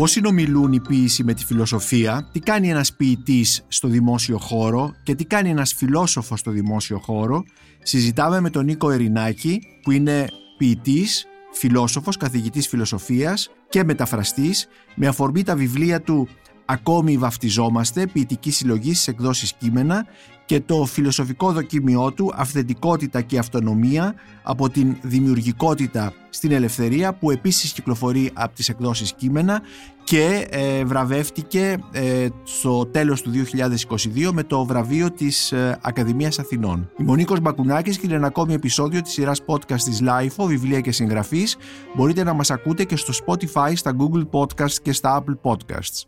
Πώς συνομιλούν η ποίηση με τη φιλοσοφία, τι κάνει ένας ποιητής στο δημόσιο χώρο και τι κάνει ένας φιλόσοφος στο δημόσιο χώρο, συζητάμε με τον Νίκο Ερινάκη που είναι ποιητής, φιλόσοφος, καθηγητής φιλοσοφίας και μεταφραστής. Με αφορμή τα βιβλία του «Ακόμη βαφτιζόμαστε» ποιητική συλλογή στις εκδόσεις κείμενα και το φιλοσοφικό δοκίμιό του «Αυθεντικότητα και αυτονομία» από την δημιουργικότητα στην ελευθερία που επίσης κυκλοφορεί από τις εκδόσεις κείμενα και ε, βραβεύτηκε ε, στο τέλος του 2022 με το βραβείο της ε, Ακαδημίας Αθηνών. Είμαι ο Νίκος Μπακουνάκης και είναι ένα ακόμη επεισόδιο της σειράς podcast της LIFO, βιβλία και συγγραφής. Μπορείτε να μας ακούτε και στο Spotify, στα Google Podcasts και στα Apple Podcasts.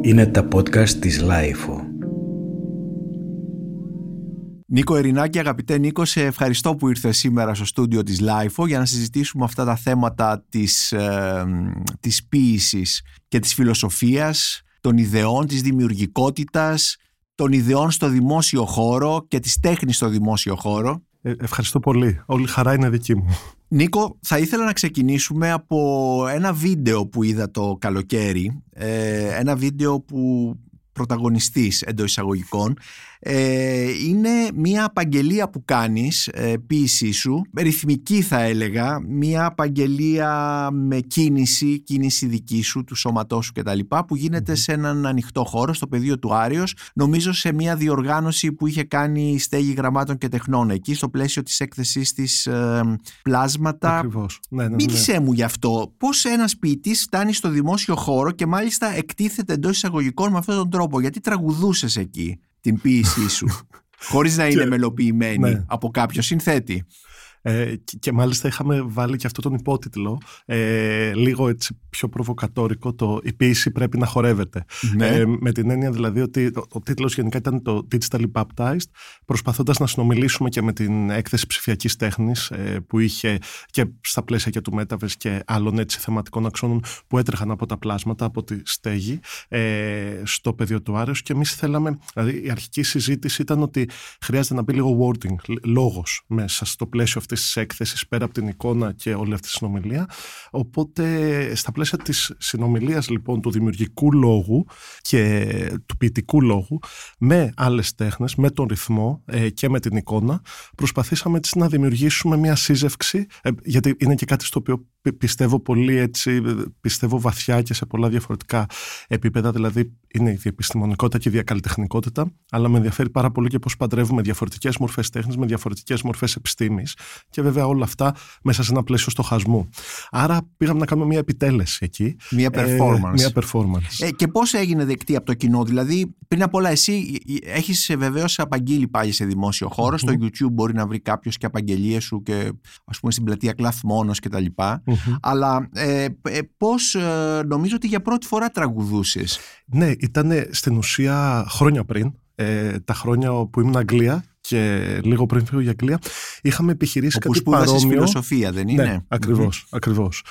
Είναι τα podcast της LIFO. Νίκο Ερινάκη, αγαπητέ Νίκο, σε ευχαριστώ που ήρθες σήμερα στο στούντιο της LIFO για να συζητήσουμε αυτά τα θέματα της, ε, της ποίησης και της φιλοσοφίας, των ιδεών, της δημιουργικότητας, των ιδεών στο δημόσιο χώρο και της τέχνης στο δημόσιο χώρο. Ε, ευχαριστώ πολύ. Όλη χαρά είναι δική μου. Νίκο, θα ήθελα να ξεκινήσουμε από ένα βίντεο που είδα το καλοκαίρι. Ε, ένα βίντεο που πρωταγωνιστής εντός εισαγωγικών ε, είναι μια απαγγελία που κάνεις ε, ποίησή σου ρυθμική θα έλεγα μια απαγγελία με κίνηση κίνηση δική σου, του σώματός σου κτλ που γίνεται σε έναν ανοιχτό χώρο στο πεδίο του Άριος νομίζω σε μια διοργάνωση που είχε κάνει η στέγη γραμμάτων και τεχνών εκεί στο πλαίσιο της έκθεσης της ε, πλάσματα Ακριβώς. Ναι, ναι, ναι. Μίλησέ μου γι' αυτό. Πώς ένας ποιητής φτάνει στο δημόσιο χώρο και μάλιστα εκτίθεται εντός εισαγωγικών με αυτόν τον τρόπο; Γιατί τραγουδούσες εκεί; Την ποίησή σου. χωρίς να είναι Και- μελοποιημένη ναι. από κάποιο συνθέτη. Ε, και, και μάλιστα είχαμε βάλει και αυτό τον υπότιτλο, ε, λίγο έτσι πιο προβοκατόρικο, το «Η ποίηση πρέπει να χορεύεται». Ναι. Ε, με την έννοια δηλαδή ότι ο, ο τίτλος γενικά ήταν το Digitally Baptized, προσπαθώντας να συνομιλήσουμε και με την έκθεση ψηφιακής τέχνης ε, που είχε και στα πλαίσια και του Metaverse και άλλων έτσι θεματικών αξώνων που έτρεχαν από τα πλάσματα, από τη στέγη, ε, στο πεδίο του Άρεως και εμείς θέλαμε, δηλαδή η αρχική συζήτηση ήταν ότι χρειάζεται να μπει λίγο wording, λ- λόγος μέσα στο πλαίσιο αυτής της έκθεσης πέρα από την εικόνα και όλη αυτή τη συνομιλία. Οπότε στα πλαίσια της συνομιλίας λοιπόν του δημιουργικού λόγου και του ποιητικού λόγου με άλλες τέχνες, με τον ρυθμό ε, και με την εικόνα προσπαθήσαμε έτσι να δημιουργήσουμε μια σύζευξη ε, γιατί είναι και κάτι στο οποίο πι- πιστεύω πολύ έτσι, ε, πιστεύω βαθιά και σε πολλά διαφορετικά επίπεδα δηλαδή είναι η διεπιστημονικότητα και η διακαλλιτεχνικότητα αλλά με ενδιαφέρει πάρα πολύ και πώς παντρεύουμε διαφορετικές μορφές τέχνης με διαφορετικές μορφές επιστήμης και βέβαια όλα αυτά μέσα σε ένα πλαίσιο στοχασμού. Άρα πήγαμε να κάνουμε μια επιτέλεση εκεί. Μια Ε, performance. μια performance. Ε, και πώς έγινε δεκτή από το κοινό, δηλαδή πριν απ' όλα εσύ ε, έχεις ε, βεβαίως απαγγείλει πάλι σε δημόσιο χώρο, στο YouTube μπορεί να βρει κάποιος και απαγγελίες σου και ας πούμε στην πλατεία Κλαθ Μόνος και τα λοιπά. Μμμ. Αλλά ε, ε, πώς ε, νομίζω ότι για πρώτη φορά τραγουδούσες. Ναι, ήταν στην ουσία χρόνια πριν, ε, τα χρόνια που ήμουν Αγγλία και λίγο πριν φύγω για Αγγλία, είχαμε επιχειρήσει Όπου κάτι σπούδασες παρόμοιο. φιλοσοφία δεν είναι; Ναι, ακριβώς, ακριβώς.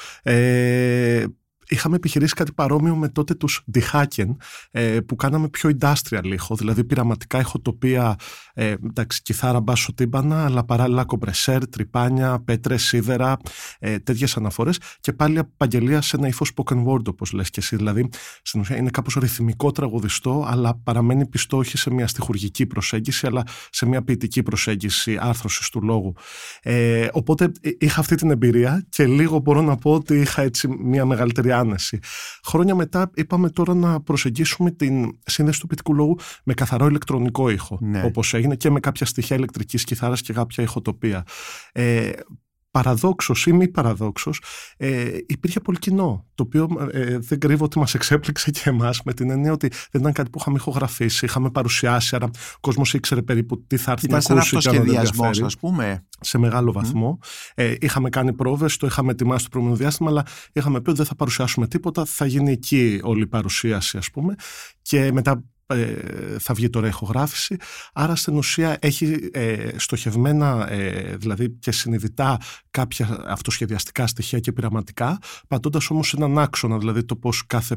Ε, είχαμε επιχειρήσει κάτι παρόμοιο με τότε τους Διχάκεν ε, που κάναμε πιο industrial ήχο, δηλαδή πειραματικά ηχοτοπία, ε, εντάξει, κιθάρα, μπάσο, τύμπανα, αλλά παράλληλα κομπρεσέρ, τρυπάνια, πέτρες, σίδερα, ε, τέτοιες αναφορές και πάλι απαγγελία σε ένα ύφος spoken word όπως λες και εσύ, δηλαδή στην ουσία είναι κάπως ρυθμικό τραγουδιστό αλλά παραμένει πιστό όχι σε μια στιχουργική προσέγγιση αλλά σε μια ποιητική προσέγγιση άρθρωσης του λόγου. Ε, οπότε ε, είχα αυτή την εμπειρία και λίγο μπορώ να πω ότι είχα έτσι μια μεγαλύτερη άνεση. Χρόνια μετά είπαμε τώρα να προσεγγίσουμε την σύνδεση του ποιητικού λόγου με καθαρό ηλεκτρονικό ήχο, Ναι. όπως έγινε και με κάποια στοιχεία ηλεκτρικής κιθάρας και κάποια ηχοτοπία. Ε, παραδόξως ή μη παραδόξως ε, υπήρχε πολύ κοινό το οποίο ε, δεν κρύβω ότι μας εξέπληξε και εμάς με την έννοια ότι δεν ήταν κάτι που είχαμε ηχογραφήσει, είχαμε παρουσιάσει άρα ο κόσμος ήξερε περίπου τι θα έρθει Ήταν να σαν ακούσει και αν δεν αυτοσχεδιασμός, ενδιαφέρει ας πούμε. σε μεγάλο βαθμό. Ε, είχαμε κάνει πρόβες, το είχαμε ετοιμάσει το προηγούμενο διάστημα, αλλά είχαμε πει ότι δεν θα παρουσιάσουμε τίποτα, θα γίνει εκεί όλη η παρουσίαση, ας πούμε, και μετά ε, θα βγει τώρα ηχογράφηση. Άρα στην ουσία έχει ε, στοχευμένα, ε, δηλαδή και συνειδητά κάποια αυτοσχεδιαστικά στοιχεία και πειραματικά, πατώντας όμως έναν άξονα, δηλαδή το πώς κάθε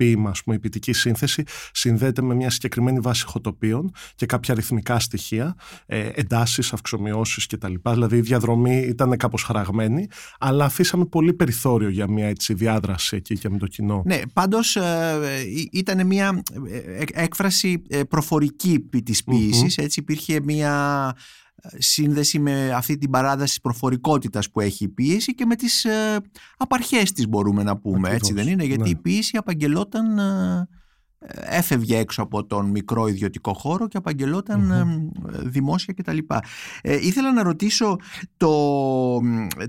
ποι- ποίημα, πούμε, η ποιητική σύνθεση συνδέεται με μια συγκεκριμένη βάση ηχοτοπίων και κάποια αριθμικά στοιχεία, ε, εντάσεις, αυξομοιώσεις κτλ. Δηλαδή η διαδρομή ήταν κάπως χαραγμένη, αλλά αφήσαμε πολύ περιθώριο για μια έτσι, διάδραση εκεί και με το κοινό. Ναι, πάντως ε, ήταν μια ε, έκφραση ε, προφορική της ποιησης έτσι υπήρχε μια σύνδεση με αυτή την παράδοση προφορικότητας που έχει η πίεση και με τις ε, απαρχές της μπορούμε να πούμε, έτσι δεν είναι, γιατί ναι. η πίεση απαγγελόταν, ε, έφευγε έξω από τον μικρό ιδιωτικό χώρο και απαγγελόταν ε, δημόσια κτλ. Ε, ήθελα να ρωτήσω το,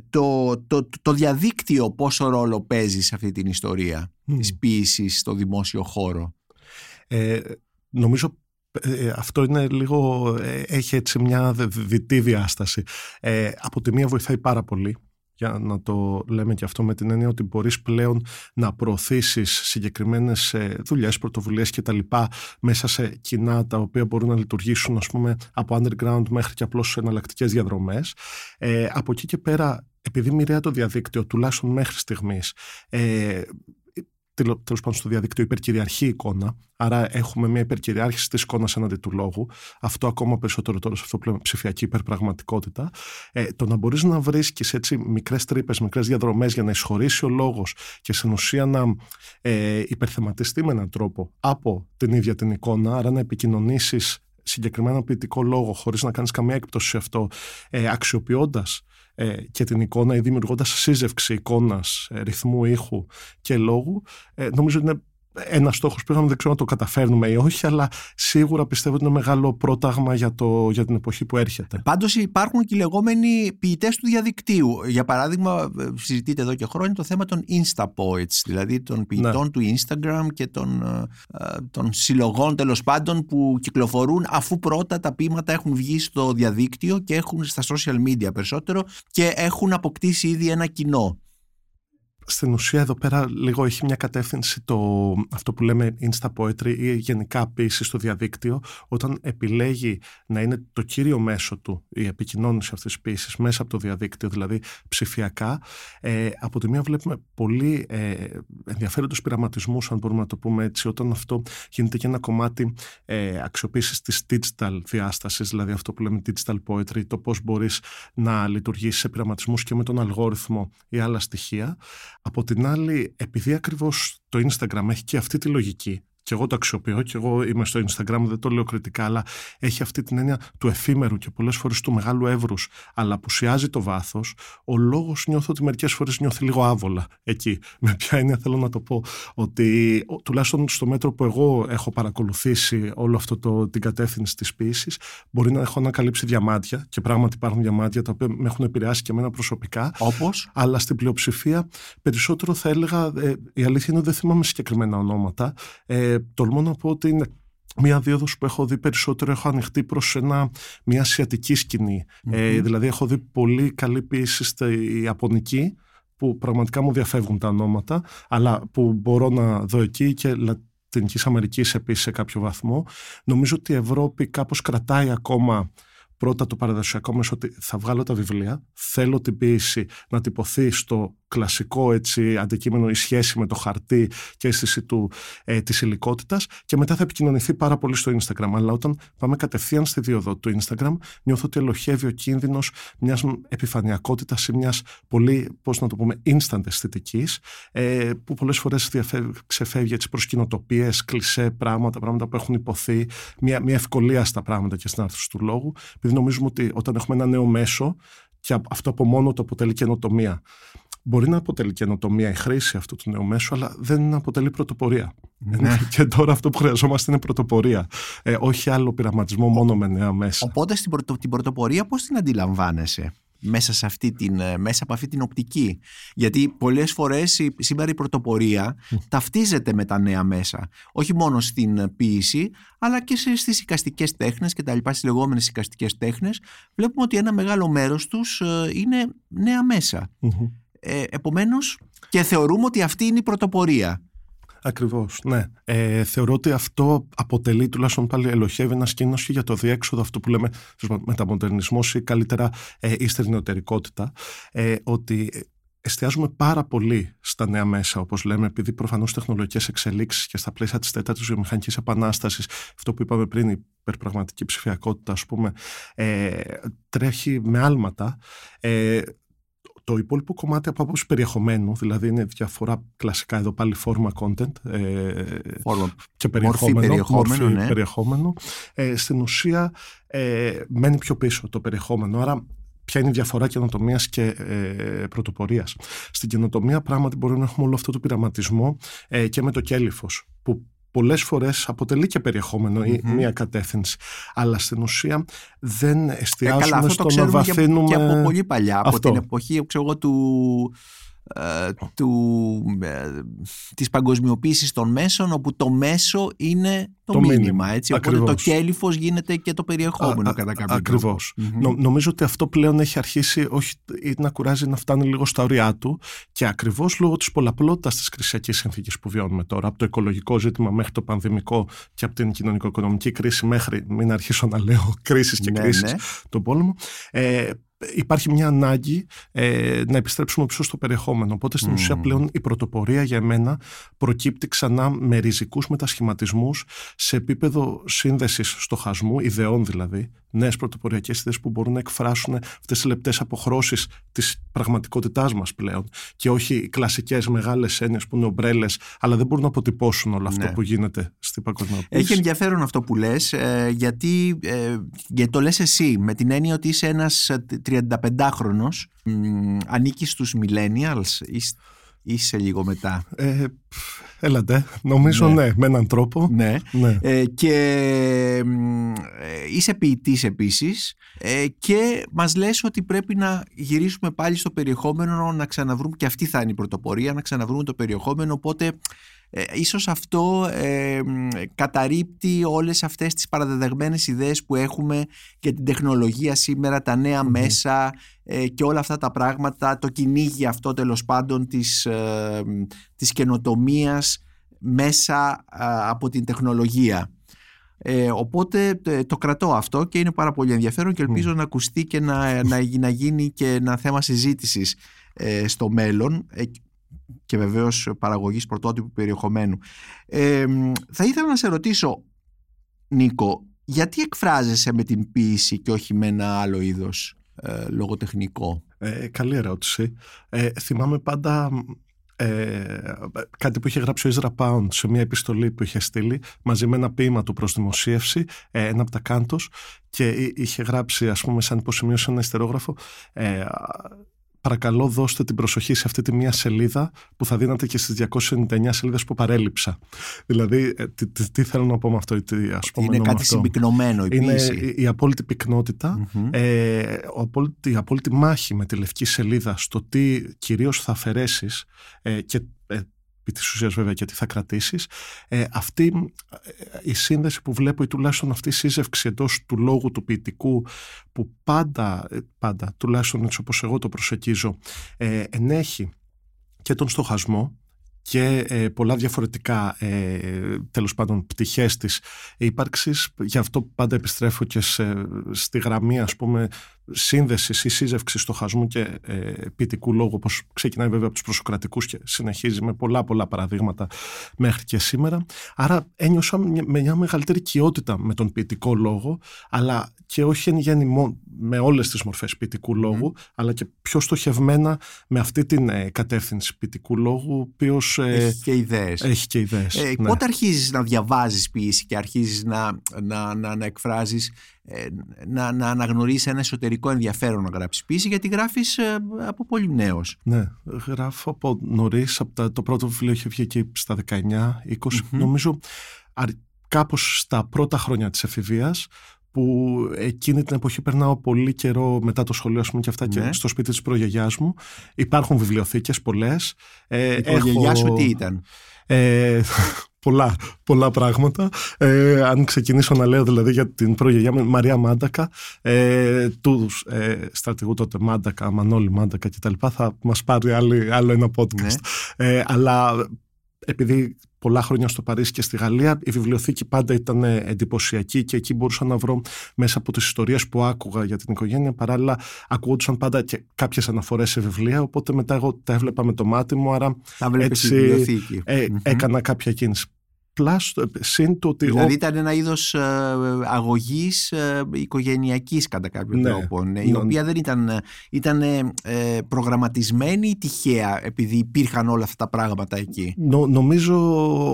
το, το, το, διαδίκτυο πόσο ρόλο παίζει σε αυτή την ιστορία mm. της ποίησης στο δημόσιο χώρο; Ε, νομίζω ε, αυτό είναι λίγο, ε, έχει έτσι μια διτή διάσταση. Ε, από τη μία βοηθάει πάρα πολύ για να το λέμε και αυτό με την έννοια ότι μπορείς πλέον να προωθήσεις συγκεκριμένες δουλειές, πρωτοβουλίες και τα λοιπά μέσα σε κοινά τα οποία μπορούν να λειτουργήσουν ας πούμε από underground μέχρι και απλώς σε εναλλακτικές διαδρομές. Ε, από εκεί και πέρα επειδή μοιραία το διαδίκτυο τουλάχιστον μέχρι στιγμής ε, τέλος πάντων στο διαδίκτυο υπερκυριαρχεί εικόνα. Άρα έχουμε μια υπερκυριάρχηση της εικόνας έναντι του λόγου. Αυτό ακόμα περισσότερο τώρα σε αυτό που λέμε ψηφιακή υπερπραγματικότητα. Ε, το να μπορείς να βρίσκεις έτσι μικρές τρύπες, μικρές διαδρομές για να εισχωρήσει ο λόγος και στην ουσία να ε, υπερθεματιστεί με έναν τρόπο από την ίδια την εικόνα, άρα να επικοινωνήσεις συγκεκριμένο ποιητικό λόγο χωρίς να κάνεις καμία έκπτωση σε αυτό, ε, αξιοποιώντας ε, και την εικόνα ή δημιουργώντας σύζευξη εικόνας, ε, ρυθμού, ήχου και λόγου, ε, νομίζω ότι είναι ένας στόχος που δεν ξέρω αν το καταφέρνουμε ή όχι, αλλά σίγουρα πιστεύω ότι είναι μεγάλο πρόταγμα για, το, για την εποχή που έρχεται. Πάντως υπάρχουν και οι λεγόμενοι ποιητές του διαδικτύου. Για παράδειγμα, συζητείται εδώ και χρόνια το θέμα των Insta Poets, δηλαδή των ποιητών ναι. του Instagram και των, των συλλογών τέλος πάντων που κυκλοφορούν αφού πρώτα τα ποίηματα έχουν βγει στο διαδίκτυο και έχουν στα social media περισσότερο και έχουν αποκτήσει ήδη ένα κοινό στην ουσία εδώ πέρα λίγο έχει μια κατεύθυνση το, αυτό που λέμε Insta Poetry ή γενικά ποιήση στο διαδίκτυο όταν επιλέγει να είναι το κύριο μέσο του η επικοινώνηση αυτής της ποιήσης μέσα από το διαδίκτυο δηλαδή ψηφιακά. Ε, από τη μία βλέπουμε πολύ ε, ενδιαφέροντους πειραματισμούς αν μπορούμε να το πούμε έτσι όταν αυτό γίνεται και ένα κομμάτι ε, αξιοποίησης της digital διάστασης δηλαδή αυτό που λέμε digital poetry το πώς μπορείς να λειτουργήσεις σε πειραματισμούς και με τον αλγόριθμο ή άλλα στοιχεία από την άλλη, επειδή ακριβώς το Instagram έχει και αυτή τη λογική και εγώ το αξιοποιώ και εγώ είμαι στο Instagram, δεν το λέω κριτικά, αλλά έχει αυτή την έννοια του εφήμερου και πολλές φορές του μεγάλου εύρους, αλλά απουσιάζει το βάθος, ο λόγος νιώθω ότι μερικές φορές νιώθει λίγο άβολα εκεί. Με ποια έννοια θέλω να το πω, ότι τουλάχιστον στο μέτρο που εγώ έχω παρακολουθήσει όλο αυτό το, την κατεύθυνση της ποιήσης, μπορεί να έχω ανακαλύψει διαμάντια και πράγματι υπάρχουν διαμάντια τα οποία με έχουν επηρεάσει και εμένα προσωπικά. Όπως; Αλλά στην πλειοψηφία περισσότερο θα έλεγα, ε, η αλήθεια είναι ότι δεν θυμάμαι συγκεκριμένα ονόματα, ε, τολμώ να πω ότι είναι μια δίωδο που έχω δει περισσότερο. Έχω ανοιχτεί προς ένα, μια ασιατική Ε, δηλαδή έχω δει πολύ καλή πίεση στη Ιαπωνική που πραγματικά μου διαφεύγουν τα ονόματα αλλά που μπορώ να δω εκεί και Λατινικής Αμερικής επίσης σε κάποιο βαθμό. Νομίζω ότι η Ευρώπη κάπως κρατάει ακόμα πρώτα το παραδοσιακό μέσο ότι θα βγάλω τα βιβλία, θέλω την ποιήση να τυπωθεί στο κλασικό έτσι, αντικείμενο η σχέση με το χαρτί και αίσθηση του, ε, της υλικότητας και μετά θα επικοινωνηθεί πάρα πολύ στο Instagram. Αλλά όταν πάμε κατευθείαν στη δίωδο του Instagram νιώθω ότι ελοχεύει ο κίνδυνος μιας επιφανειακότητας ή μιας πολύ, πώς να το πούμε, instant αισθητικής ε, που πολλές φορές ξεφεύγει έτσι προς κοινοτοπίες, κλισέ πράγματα, πράγματα που έχουν υποθεί, μια, μια ευκολία στα πράγματα και στην άρθρωση του λόγου, επειδή νομίζουμε ότι όταν έχουμε ένα νέο μέσο και αυτό από μόνο το αποτελεί καινοτομία. Μπορεί να αποτελεί καινοτομία η χρήση αυτού του νέου μέσου, αλλά δεν αποτελεί πρωτοπορία. Ναι. Και τώρα αυτό που χρειαζόμαστε είναι πρωτοπορία. Ε, όχι άλλο πειραματισμό μόνο με νέα μέσα. Οπότε στην πρωτο, την πρωτοπορία πώς την αντιλαμβάνεσαι μέσα, σε αυτή την, ε, μέσα από αυτή την οπτική; Γιατί πολλές φορές σήμερα η πρωτοπορία ταυτίζεται με τα νέα μέσα. Όχι μόνο στην ποίηση, αλλά και στις οικαστικές τέχνες και τα λοιπά, στις λεγόμενες οικαστικές τέχνες. Βλέπουμε ότι ένα μεγάλο μέρος τους ε, είναι νέα μέσα. Ε, επομένως και θεωρούμε ότι αυτή είναι η πρωτοπορία. Ακριβώς, ναι. Ε, θεωρώ ότι αυτό αποτελεί τουλάχιστον πάλι ελοχεύει ένα κίνδυνο και για το διέξοδο αυτό που λέμε μεταμοντερνισμός ή καλύτερα ε, ύστερη νεωτερικότητα. Ε, ότι εστιάζουμε πάρα πολύ στα νέα μέσα, όπως λέμε, επειδή προφανώς τεχνολογικές εξελίξεις και στα πλαίσια της τέταρτης βιομηχανικής επανάστασης, αυτό που είπαμε πριν, η υπερπραγματική ψηφιακότητα, ας πούμε, ε, τρέχει με άλματα. Ε, το υπόλοιπο κομμάτι από άποψη περιεχομένου, δηλαδή είναι διαφορά κλασικά εδώ πάλι φόρμα content ε, και περιεχόμενο, μορφή περιεχόμενο, ναι. περιεχόμενο ε, στην ουσία ε, μένει πιο πίσω το περιεχόμενο. Άρα ποια είναι η διαφορά καινοτομίας και ε, πρωτοπορίας. Στην καινοτομία πράγματι μπορούμε να έχουμε όλο αυτό το πειραματισμό ε, και με το κέλυφος, που πολλές φορές αποτελεί και περιεχόμενο ή μία κατεύθυνση. Αλλά στην ουσία δεν εστιάζουμε ε, καλά, αυτό στο να βαθύνουμε. Και από πολύ παλιά, από την εποχή ξέρω, του ε, του, ε, της παγκοσμιοποίησης των μέσων όπου το μέσο είναι το, μήνυμα, έτσι, οπότε το κέλυφος γίνεται και το περιεχόμενο α, κατά κάποιο ακριβώς. νομίζω ότι αυτό πλέον έχει αρχίσει όχι να κουράζει να φτάνει λίγο στα ωριά του και ακριβώς λόγω της πολλαπλότητας της κρισιακής συνθήκης που βιώνουμε τώρα από το οικολογικό ζήτημα μέχρι το πανδημικό και από την κοινωνικο-οικονομική κρίση μέχρι μην αρχίσω να λέω κρίσεις και ναι, κρίσεις ναι. τον πόλεμο ε, υπάρχει μια ανάγκη ε, να επιστρέψουμε πίσω στο περιεχόμενο. Οπότε στην ουσία πλέον η πρωτοπορία για μένα προκύπτει ξανά με ριζικούς μετασχηματισμούς σε επίπεδο σύνδεσης στοχασμού, ιδεών δηλαδή, νέες πρωτοποριακές ιδέες που μπορούν να εκφράσουν αυτές τις λεπτές αποχρώσεις της πραγματικότητάς μας πλέον και όχι οι κλασικές μεγάλες έννοιες που είναι ομπρέλες αλλά δεν μπορούν να αποτυπώσουν όλο αυτό ναι. που γίνεται στην παγκοσμιοποίηση. Έχει ενδιαφέρον αυτό που λες ε, γιατί, ε, γιατί το λες εσύ με την έννοια ότι είσαι ένας 35χρονος ανήκει στους millennials είσαι λίγο μετά; Ε, έλατε, νομίζω ναι. ναι. με έναν τρόπο. Ναι, ναι. Ε, και ε, είσαι ποιητής επίσης ε, και μας λες ότι πρέπει να γυρίσουμε πάλι στο περιεχόμενο να ξαναβρούμε και αυτή θα είναι η πρωτοπορία, να ξαναβρούμε το περιεχόμενο, οπότε ε, ίσως αυτό ε, καταρρύπτει όλες αυτές τις παραδεδεγμένες ιδέες που έχουμε για την τεχνολογία σήμερα, τα νεα μέσα ε, και όλα αυτά τα πράγματα, το κυνήγι αυτό τέλος πάντων της, ε, της καινοτομίας μέσα από την τεχνολογία. Ε, οπότε το κρατώ αυτό και είναι πάρα πολύ ενδιαφέρον και ελπίζω να ακουστεί και να, να, να γίνει και ένα θέμα συζήτησης στο μέλλον και βεβαίως παραγωγής πρωτότυπου περιεχομένου. Ε, θα ήθελα να σε ρωτήσω, Νίκο, γιατί εκφράζεσαι με την ποίηση και όχι με ένα άλλο είδος ε, λογοτεχνικό; Ε, καλή ερώτηση. Ε, θυμάμαι πάντα ε, κάτι που είχε γράψει ο Ισρα Pound σε μια επιστολή που είχε στείλει μαζί με ένα ποίημα του προς δημοσίευση, ε, ένα από τα κάντος και είχε γράψει ας πούμε σαν υποσημείωση ένα ιστερόγραφο ε, παρακαλώ δώστε την προσοχή σε αυτή τη μία σελίδα που θα δίνατε και στις 299 σελίδες που παρέλειψα. Δηλαδή, ε, τι, τι, τι θέλω να πω με αυτό. Τι, ας πούμε, είναι κάτι συμπυκνωμένο η Είναι η, η απόλυτη ε, ο απόλυτη, η απόλυτη μάχη με τη λευκή σελίδα στο τι κυρίως θα αφαιρέσεις ε, και ε, επί της ουσίας βέβαια και τι θα κρατήσεις. Ε, αυτή ε, η σύνδεση που βλέπω ή τουλάχιστον αυτή η σύζευξη εντός του λόγου του ποιητικού που πάντα, ε, πάντα τουλάχιστον έτσι όπως εγώ το προσεκίζω ε, ενέχει και τον στοχασμό και ε, πολλά διαφορετικά ε, τέλος πάντων πτυχές της ύπαρξης. Γι' αυτό πάντα επιστρέφω και σε, στη γραμμή ας πούμε σύνδεσης ή σύζευξης στοχασμού και ε, ποιητικού λόγου, όπως ξεκινάει βέβαια από τους προσοκρατικούς και συνεχίζει με πολλά πολλά παραδείγματα μέχρι και σήμερα. Άρα ένιωσα με μια μεγαλύτερη οικειότητα με τον ποιητικό λόγο, αλλά και όχι εν γέννη με όλες τις μορφές ποιητικού λόγου, αλλά και πιο στοχευμένα με αυτή την ε, κατεύθυνση ποιητικού λόγου, ο οποίος. Ε, έχει και ιδέες. Έχει και ιδέες, ε, ναι. Πότε αρχίζεις να διαβάζεις ποιήση και αρχίζεις να, να, να, να εκφράζεις ε, να, να αναγνωρίσει ένα εσωτερικό ενδιαφέρον να γράψεις ποιήση γιατί γράφεις ε, από πολύ νέος. Ναι, γράφω από νωρίς, από το πρώτο βιβλίο είχε βγει εκεί στα 19, 20, νομίζω κάπως στα πρώτα χρόνια της εφηβείας που εκείνη την εποχή περνάω πολύ καιρό μετά το σχολείο πούμε, και αυτά και ναι. στο σπίτι της προγιαγιάς μου. Υπάρχουν βιβλιοθήκες πολλές. Ε, Η προγιαγιάς σου τι ήταν; Ε, πολλά, πολλά πράγματα. Ε, αν ξεκινήσω να λέω δηλαδή για την προγιαγιά μου, Μαρία Μάντακα, ε, τους ε, στρατηγού τότε Μάντακα, Μανώλη Μάντακα κτλ. Θα μας πάρει άλλη, άλλο ένα podcast. Ναι. Ε, αλλά επειδή πολλά χρόνια στο Παρίσι και στη Γαλλία. Η βιβλιοθήκη πάντα ήταν εντυπωσιακή και εκεί μπορούσα να βρω μέσα από τις ιστορίες που άκουγα για την οικογένεια. Παράλληλα, ακούγονταν πάντα και κάποιες αναφορές σε βιβλία. Οπότε μετά εγώ τα έβλεπα με το μάτι μου. Άρα έτσι ε, έκανα κάποια κίνηση συν το ότι... Δηλαδή ήταν ένα είδος ε, αγωγής ε, οικογενειακής κατά κάποιο ναι, τρόπο, ναι, η οποία δεν ήταν, ήταν ε, προγραμματισμένη ή τυχαία επειδή υπήρχαν όλα αυτά τα πράγματα εκεί. Νο, νομίζω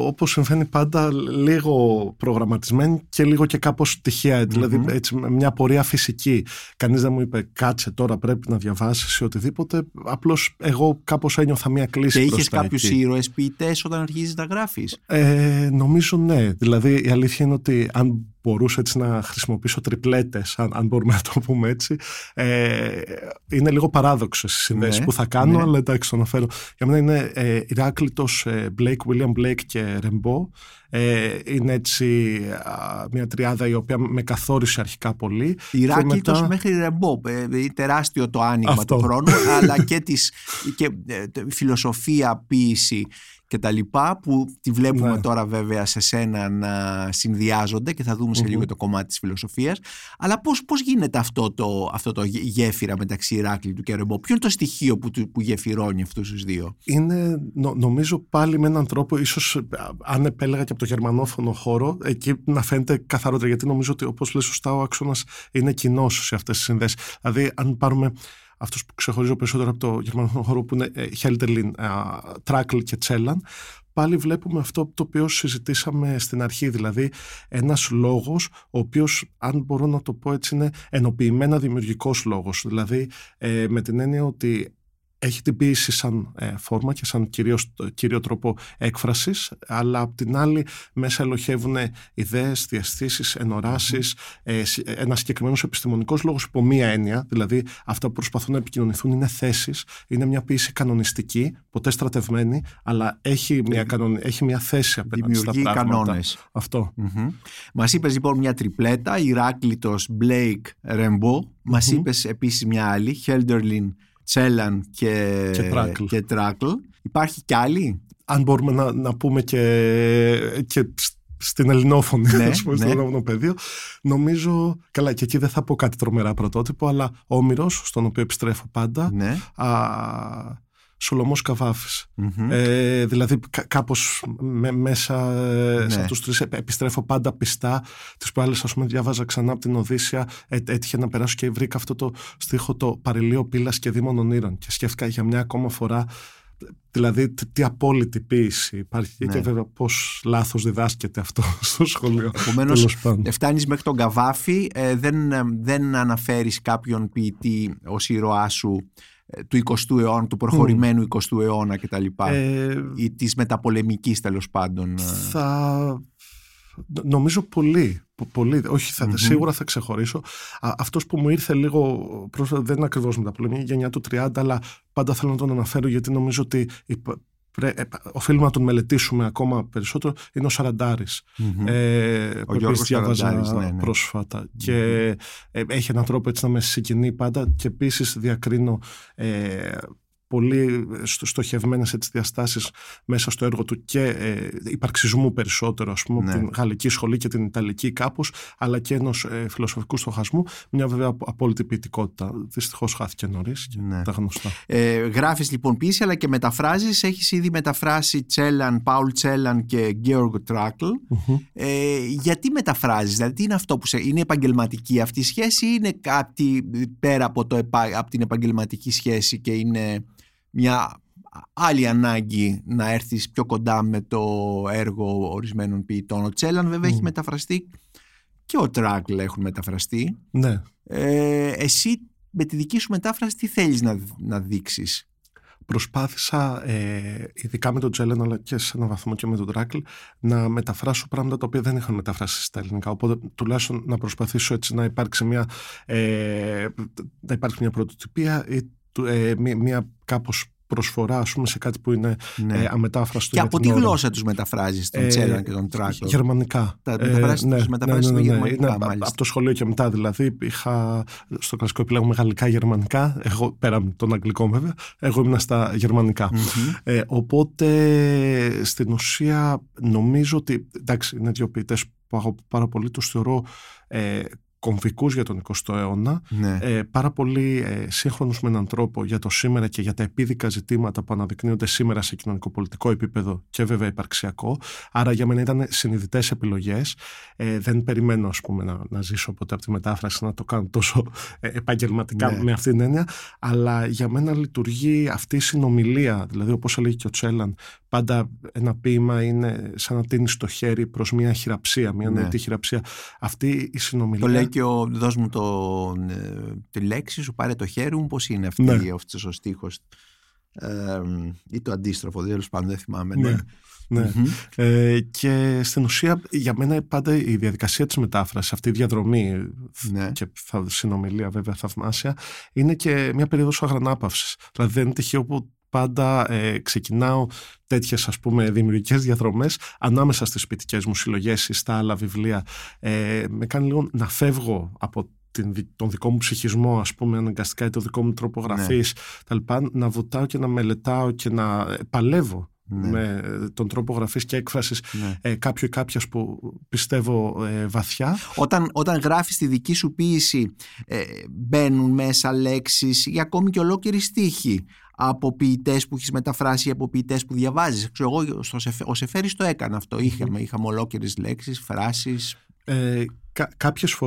όπως συμβαίνει πάντα λίγο προγραμματισμένη και λίγο και κάπως τυχαία, δηλαδή έτσι, μια πορεία φυσική. Κανείς δεν μου είπε κάτσε τώρα πρέπει να διαβάσεις ή οτιδήποτε, απλώς εγώ κάπως ένιωθα μια κλίση Και είχες κάποιους ήρωες ποιητές όταν αρχίζεις να γράφεις; Ε, νομίζω ναι. Δηλαδή η αλήθεια είναι ότι αν μπορούσα έτσι να χρησιμοποιήσω τριπλέτες, αν, αν μπορούμε να το πούμε έτσι, ε, είναι λίγο παράδοξες οι συνδέσεις ναι, που θα κάνω, ναι. αλλά εντάξει το αναφέρω. Για μένα είναι ε, Ηράκλητος, ε, Blake, William Blake και Ρεμπό. Ε, είναι έτσι μια τριάδα η οποία με καθόρισε αρχικά πολύ. Ηράκλητος μετά... μέχρι Ρεμπό, ε, τεράστιο το άνοιγμα του χρόνου, αλλά και, της, και ε, φιλοσοφία, ποίηση και τα λοιπά που τη βλέπουμε ναι. τώρα βέβαια σε σένα να συνδυάζονται και θα δούμε σε λίγο το κομμάτι της φιλοσοφίας. Αλλά πώς, πώς γίνεται αυτό το, αυτό το γέφυρα μεταξύ Ηράκλειτου και Ρεμπό; Ποιο είναι το στοιχείο που, που γεφυρώνει αυτούς τους δύο; Είναι νομίζω πάλι με έναν τρόπο ίσως αν επέλεγα και από το γερμανόφωνο χώρο εκεί να φαίνεται καθαρότερα γιατί νομίζω ότι όπως λέει σωστά ο άξονας είναι κοινός σε αυτές τις συνδέσεις. Δηλαδή αν πάρουμε αυτούς που ξεχωρίζω περισσότερο από το γερμανικό χώρο που είναι Χέλτερλιν, Τράκλ και Τσέλαν, πάλι βλέπουμε αυτό το οποίο συζητήσαμε στην αρχή, δηλαδή ένας λόγος ο οποίος, αν μπορώ να το πω έτσι, είναι ενοποιημένα δημιουργικός λόγος. Δηλαδή, ε, με την έννοια ότι έχει την ποίηση σαν ε, φόρμα και σαν κυρίως, κύριο τρόπο έκφρασης, αλλά απ' την άλλη μέσα ελοχεύουν ιδέες, διαστήσεις, ενωράσεις, ε, ένας συγκεκριμένος επιστημονικός λόγος υπό μία έννοια, δηλαδή αυτά που προσπαθούν να επικοινωνηθούν είναι θέσεις, είναι μια ποίηση κανονιστική, ποτέ στρατευμένη, αλλά έχει μια, κανον, έχει μια θέση απέναντι στα πράγματα. κανόνες. Αυτό. Mm-hmm. Μας είπες λοιπόν μια τριπλέτα, Ηράκλητος, Μπλέικ, Ρεμπό, μας είπες επίσης μια άλλη, Χέλντερλιν, Τσέλαν και, και, Τράκλ. Υπάρχει κι άλλη; Αν μπορούμε να, να πούμε και, και στην ελληνόφωνη, ναι, πούμε, ναι. στο πεδίο. Νομίζω, καλά και εκεί δεν θα πω κάτι τρομερά πρωτότυπο, αλλά ο Όμηρος, στον οποίο επιστρέφω πάντα, ναι. α, Σολομός Ε, δηλαδή κάπως με, μέσα ε, ναι. σαν τους τρεις επιστρέφω πάντα πιστά. Τις προάλλες ας πούμε διάβαζα ξανά από την Οδύσσια ε, έτυχε να περάσω και βρήκα αυτό το στίχο το παρελίο πύλας και δήμων ονείρων και σκέφτηκα για μια ακόμα φορά Δηλαδή, τι απόλυτη ποίηση υπάρχει ναι. και βέβαια πώς λάθος διδάσκεται αυτό στο σχολείο. Επομένως, φτάνεις μέχρι τον Καβάφη, ε, δεν, ε, δεν αναφέρεις κάποιον ποιητή ως ήρωά σου ε, του 20ου αιώνα, του προχωρημένου mm. 20ου αιώνα κτλ. Ε, ή της μεταπολεμικής τέλος πάντων. Ε. Θα... Νομίζω πολύ. πολύ. Όχι, θα, σίγουρα θα ξεχωρίσω. Α, αυτός που μου ήρθε λίγο πρόσφατα, δεν είναι ακριβώς μεταπολεμική, γενιά του 30, αλλά πάντα θέλω να τον αναφέρω γιατί νομίζω ότι πρέ, ε, οφείλουμε να τον μελετήσουμε ακόμα περισσότερο, είναι ο Σαραντάρης. Mm-hmm. Ε, ο Γιώργος Σαραντάρης, ναι, ναι. πρόσφατα. Και ε, έχει έναν τρόπο έτσι να με συγκινεί πάντα και επίσης διακρίνω ε, πολύ στοχευμένες έτσι διαστάσεις μέσα στο έργο του και ε, υπαρξισμού περισσότερο ας πούμε, ναι. από την γαλλική σχολή και την ιταλική κάπως αλλά και ενός ε, φιλοσοφικού στοχασμού μια βέβαια απόλυτη ποιητικότητα. Δυστυχώς χάθηκε νωρίς και ναι. τα γνωστά. Ε, Γράφεις λοιπόν πίση αλλά και μεταφράζεις. Έχεις ήδη μεταφράσει Τσέλαν, Πάουλ Τσέλαν και Γκέοργο Τράκλ. Ε, γιατί μεταφράζεις δηλαδή τι είναι αυτό που σε, είναι επαγγελματική αυτή η σχέση ή είναι κάτι πέρα από, το, από την επαγγελματική σχέση και είναι μια άλλη ανάγκη να έρθεις πιο κοντά με το έργο ορισμένων ποιητών. Ο Τσέλαν βέβαια έχει μεταφραστεί και ο Τράκλ έχουν μεταφραστεί. Ναι. Ε, εσύ με τη δική σου μετάφραση τι θέλεις να, να δείξεις; Προσπάθησα, ε, ειδικά με τον Τσέλεν αλλά και σε έναν βαθμό και με τον Τράκλ, να μεταφράσω πράγματα τα οποία δεν είχαν μεταφράσει στα ελληνικά. Οπότε τουλάχιστον να προσπαθήσω έτσι να υπάρξει μια, ε, να υπάρξει μια πρωτοτυπία ή ε, μια, μια κάπως προσφορά ας πούμε, σε κάτι που είναι ναι. ε, αμετάφραστο. Και από τι γλώσσα τους μεταφράζεις τον ε, Τσέλαν και τον Τράκο; Γερμανικά. Τα ε, μεταφράζεις ναι, μεταφράζεις ναι, ναι, ναι, γερμανικά. Ναι, από το σχολείο και μετά δηλαδή είχα στο κλασικό επιλέγω γαλλικά γερμανικά. Εγώ, πέρα τον αγγλικό βέβαια, εγώ ήμουν στα γερμανικα mm-hmm. ε, οπότε στην ουσία νομίζω ότι εντάξει είναι δύο ποιητές που έχω πάρα πολύ, τους θεωρώ ε, κομβικούς για τον 20ο αιώνα, ναι. ε, πάρα πολύ ε, σύγχρονους με έναν τρόπο για το σήμερα και για τα επίδικα ζητήματα που αναδεικνύονται σήμερα σε κοινωνικό-πολιτικό επίπεδο και βέβαια υπαρξιακό. Άρα για μένα ήταν συνειδητές επιλογές. Ε, δεν περιμένω ας πούμε, να, να ζήσω ποτέ από τη μετάφραση να το κάνω τόσο ε, επαγγελματικά ναι. με αυτήν την έννοια, αλλά για μένα λειτουργεί αυτή η συνομιλία, δηλαδή όπως έλεγε και ο Τσέλαν, πάντα ένα ποίημα είναι σαν να τίνεις το χέρι προς μια χειραψία, μια ναι. νοητή χειραψία. Αυτή η συνομιλία και ο, δώσ' μου το, ε, τη λέξη σου, πάρε το χέρι μου, πώς είναι αυτή, ναι. αυτός ο στίχος. Ε, ή το αντίστροφο, τέλος πάντων δεν θυμάμαι. Ναι. ναι. ναι. Ε, και στην ουσία για μένα πάντα η διαδικασία της μετάφρασης, αυτή η διαδρομή ναι. και θα, συνομιλία βέβαια θαυμάσια, είναι και μια περίοδος αγρανάπαυσης. Δηλαδή δεν είναι τυχαίο που πάντα ε, ξεκινάω τέτοιες ας πούμε δημιουργικές διαδρομές ανάμεσα στις ποιητικές μου συλλογές ή στα άλλα βιβλία ε, με κάνει λίγο να φεύγω από την, τον δικό μου ψυχισμό ας πούμε αναγκαστικά ή το δικό μου τρόπο ναι. γραφής τα λοιπά, να βουτάω και να μελετάω και να παλεύω ναι. με τον τρόπο γραφής και έκφρασης ναι. ε, κάποιου ή κάποιας που πιστεύω ε, βαθιά. Όταν, όταν γράφεις τη δική σου ποίηση ε, μπαίνουν μέσα λέξεις ή ακόμη και ολόκληρη στίχη από ποιητέ που έχεις μεταφράσει ή από ποιητέ που διαβάζεις. Εγώ, ο Σεφέρης το έκανε αυτό. Είχαμε, είχαμε ολόκληρες λέξεις, φράσεις. Ε, Κά, κάποιες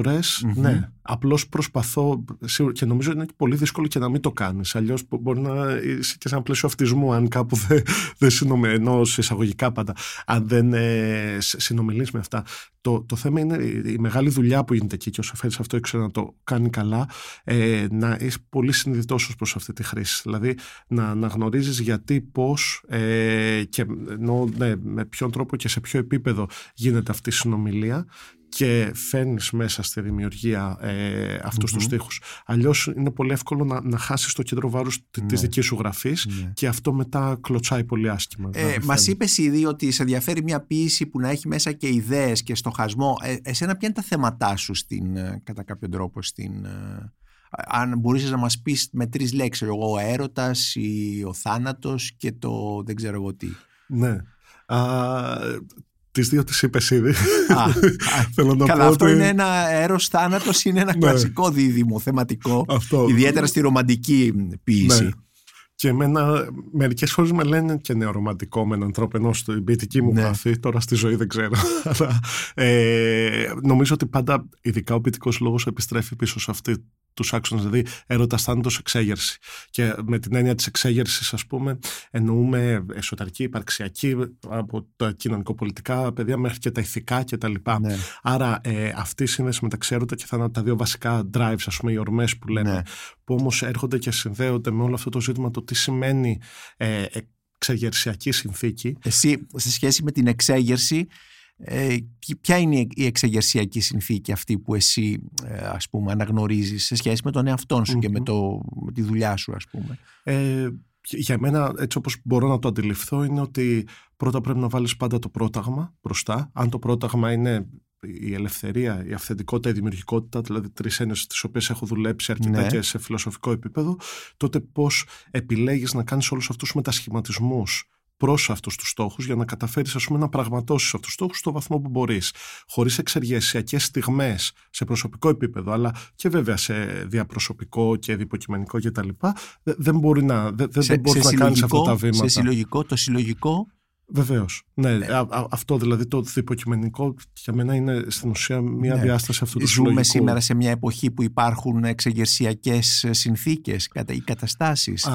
ναι. Απλώς προσπαθώ και νομίζω είναι πολύ δύσκολο και να μην το κάνεις. Αλλιώς μπορεί να είσαι και σε ένα πλαίσιο αυτισμού αν κάπου δεν δε συνομιλεί, σε εισαγωγικά πάντα, αν δεν ε, συνομιλείς με αυτά. Το, το θέμα είναι η μεγάλη δουλειά που γίνεται εκεί και ο Σεφέρης αυτό ήξερε να το κάνει καλά, ε, να είσαι πολύ συνειδητός προς αυτή τη χρήση. Δηλαδή να, να γνωρίζεις γιατί, πώς ε, και ενώ, ναι, με ποιον τρόπο και σε ποιο επίπεδο γίνεται αυτή η συνομιλία και φέρνεις μέσα στη δημιουργία ε, αυτούς mm-hmm. τους στίχους. Αλλιώς είναι πολύ εύκολο να, να χάσεις το κέντρο βάρους ναι. της δικής σου γραφής ναι. και αυτό μετά κλωτσάει πολύ άσχημα. Ε, μας είπες ήδη ότι σε ενδιαφέρει μια ποίηση που να έχει μέσα και ιδέες και στοχασμό. Ε, εσένα ποια είναι τα θέματά σου στην, ε, κατά κάποιο τρόπο στην... Ε, αν μπορείς να μας πεις με τρεις λέξεις, εγώ, ο έρωτας ή ο θάνατος και το δεν ξέρω εγώ τι. Ναι. Τις δύο τι είπε ήδη. Θέλω να Καλά, αυτό είναι ένα αέρο θάνατος, είναι ένα ναι. κλασικό δίδυμο θεματικό. Ιδιαίτερα στη ρομαντική ποιήση. Ναι. Και εμένα μερικές φορές με λένε και νεορομαντικό με έναν τρόπο, ενώ στην ποιητική μου ναι. τώρα στη ζωή δεν ξέρω. Αλλά ε, νομίζω ότι πάντα, ειδικά ο ποιητικός λόγος, επιστρέφει πίσω σε αυτή τους άξονες, δηλαδή έρωτας θάνατος εξέγερση. Και με την έννοια της εξέγερσης, ας πούμε, εννοούμε εσωτερική, υπαρξιακή, από τα κοινωνικοπολιτικά παιδεία μέχρι και τα ηθικά κτλ. Ναι. Άρα ε, αυτή η σύνδεση μεταξύ έρωτα και θάνατο, τα δύο βασικά drives, ας πούμε, οι ορμές που λέμε, ναι. που όμως έρχονται και συνδέονται με όλο αυτό το ζήτημα το τι σημαίνει ε, εξεγερσιακή συνθήκη. Εσύ, σε σχέση με την εξέγερση, ε, ποια είναι η εξεγερσιακή συνθήκη αυτή που εσύ ε, ας πούμε αναγνωρίζεις σε σχέση με τον εαυτό σου και με, το, με τη δουλειά σου ας πούμε; Ε, για μένα έτσι όπως μπορώ να το αντιληφθώ είναι ότι πρώτα πρέπει να βάλεις πάντα το πρόταγμα μπροστά. Αν το πρόταγμα είναι η ελευθερία, η αυθεντικότητα, η δημιουργικότητα, δηλαδή τρεις έννοιες τις οποίες έχω δουλέψει αρκετά ναι. και σε φιλοσοφικό επίπεδο, τότε πώς επιλέγεις να κάνεις όλους αυτούς του μετασχηματισμούς προς αυτούς τους στόχους για να καταφέρεις να πραγματώσεις αυτούς τους στόχους στο βαθμό που μπορείς. Χωρίς εξεργεσιακές στιγμές σε προσωπικό επίπεδο, αλλά και βέβαια σε διαπροσωπικό και διποκειμενικό κτλ. Δεν μπορεί να, δεν, δεν μπορείς να κάνεις αυτά τα βήματα. Σε συλλογικό, το συλλογικό Βεβαίως. Ναι, ναι. αυτό δηλαδή το υποκειμενικό για μένα είναι στην ουσία μια ναι. διάσταση αυτού του Ζούμε συλλογικού. σήμερα σε μια εποχή που υπάρχουν εξεγερσιακές συνθήκες ή καταστάσεις.